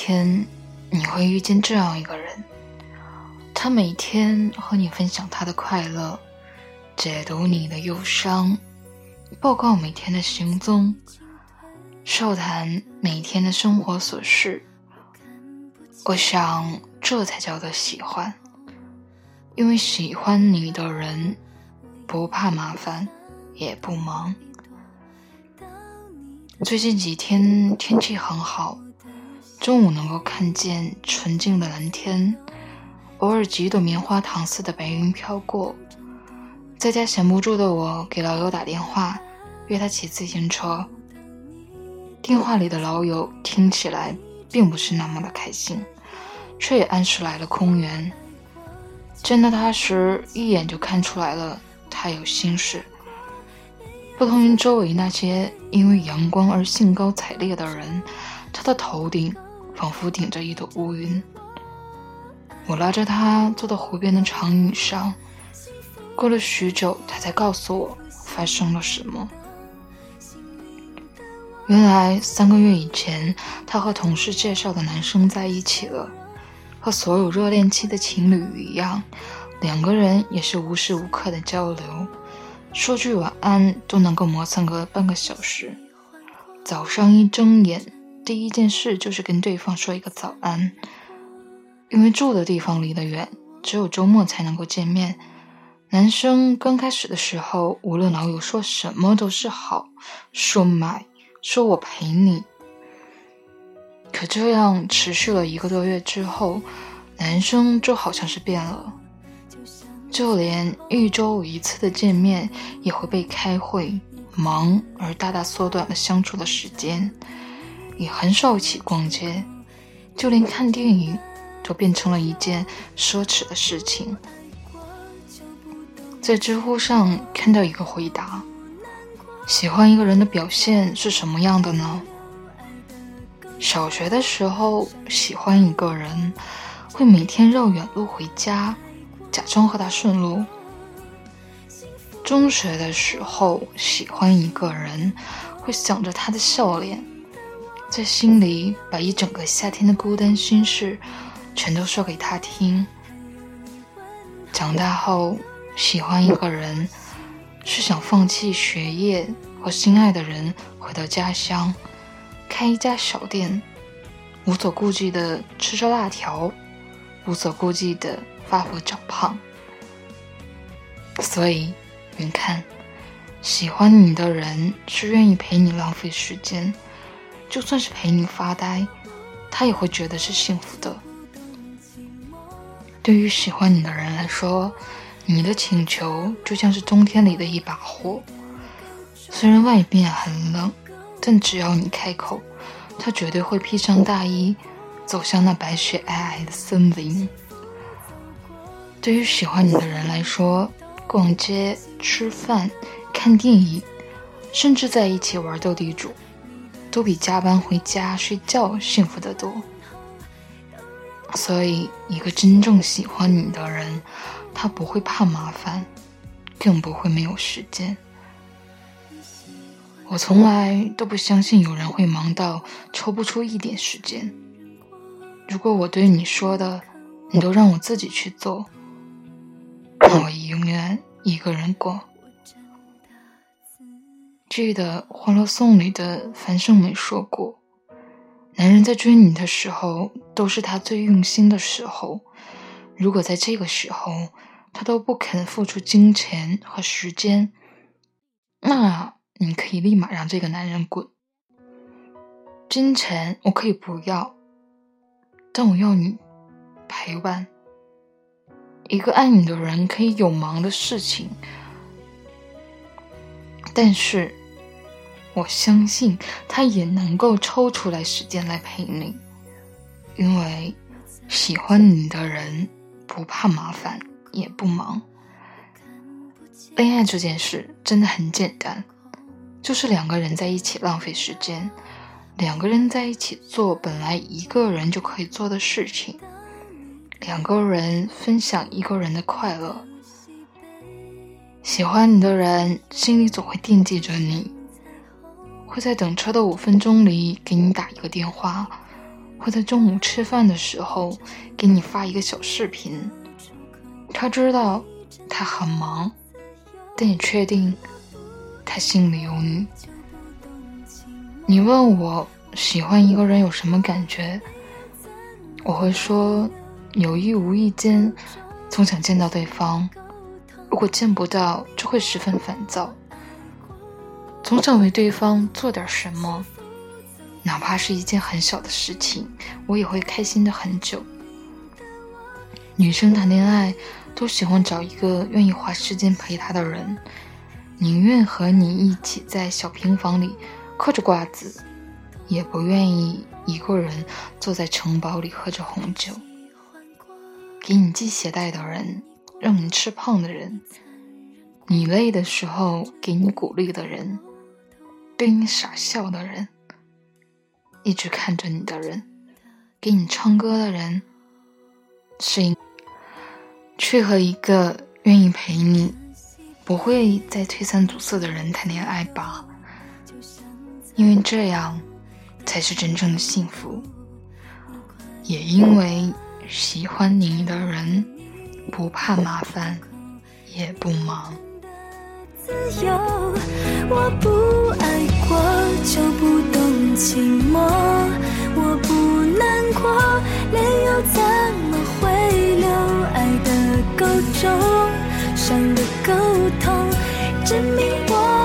天，你会遇见这样一个人，他每天和你分享他的快乐，解读你的忧伤，报告每天的行踪，笑谈每天的生活琐事。我想，这才叫做喜欢，因为喜欢你的人，不怕麻烦，也不忙。最近几天天气很好。中午能够看见纯净的蓝天，偶尔几朵棉花糖似的白云飘过。在家闲不住的我，给老友打电话，约他骑自行车。电话里的老友听起来并不是那么的开心，却也按时来了公园。见到他时，一眼就看出来了，他有心事。不同于周围那些因为阳光而兴高采烈的人，他的头顶。仿佛顶着一朵乌云，我拉着他坐到湖边的长椅上。过了许久，他才告诉我发生了什么。原来三个月以前，他和同事介绍的男生在一起了。和所有热恋期的情侣一样，两个人也是无时无刻的交流，说句晚安都能够磨蹭个半个小时。早上一睁眼。第一件事就是跟对方说一个早安，因为住的地方离得远，只有周末才能够见面。男生刚开始的时候，无论老友说什么都是好，说买，说我陪你。可这样持续了一个多月之后，男生就好像是变了，就连一周一次的见面也会被开会忙而大大缩短了相处的时间。也很少一起逛街，就连看电影都变成了一件奢侈的事情。在知乎上看到一个回答：喜欢一个人的表现是什么样的呢？小学的时候喜欢一个人，会每天绕远路回家，假装和他顺路。中学的时候喜欢一个人，会想着他的笑脸。在心里把一整个夏天的孤单心事，全都说给他听。长大后喜欢一个人，是想放弃学业和心爱的人，回到家乡，开一家小店，无所顾忌的吃着辣条，无所顾忌的发福长胖。所以，云看，喜欢你的人是愿意陪你浪费时间。就算是陪你发呆，他也会觉得是幸福的。对于喜欢你的人来说，你的请求就像是冬天里的一把火。虽然外面很冷，但只要你开口，他绝对会披上大衣，走向那白雪皑皑的森林。对于喜欢你的人来说，逛街、吃饭、看电影，甚至在一起玩斗地主。都比加班回家睡觉幸福得多。所以，一个真正喜欢你的人，他不会怕麻烦，更不会没有时间。我从来都不相信有人会忙到抽不出一点时间。如果我对你说的，你都让我自己去做，那我永远一个人过。记得《欢乐颂》里的樊胜美说过：“男人在追你的时候，都是他最用心的时候。如果在这个时候他都不肯付出金钱和时间，那你可以立马让这个男人滚。金钱我可以不要，但我要你陪伴。一个爱你的人可以有忙的事情，但是。”我相信他也能够抽出来时间来陪你，因为喜欢你的人不怕麻烦，也不忙。恋爱这件事真的很简单，就是两个人在一起浪费时间，两个人在一起做本来一个人就可以做的事情，两个人分享一个人的快乐。喜欢你的人心里总会惦记着你。会在等车的五分钟里给你打一个电话，会在中午吃饭的时候给你发一个小视频。他知道他很忙，但也确定他心里有你。你问我喜欢一个人有什么感觉，我会说有意无意间总想见到对方，如果见不到就会十分烦躁，总想为对方做点什么。哪怕是一件很小的事情，我也会开心的很久。女生谈恋爱都喜欢找一个愿意花时间陪她的人，宁愿和你一起在小平房里嗑着瓜子，也不愿意一个人坐在城堡里喝着红酒。给你系鞋带的人，让你吃胖的人，你累的时候给你鼓励的人，对你傻笑的人。一直看着你的人，给你唱歌的人，是应去和一个愿意陪你、不会再推三阻四的人谈恋爱吧，因为这样才是真正的幸福。也因为喜欢你的人不怕麻烦，也不忙。自由，我不寂寞，我不难过，泪又怎么会流？爱的够重，伤的够痛，证明我。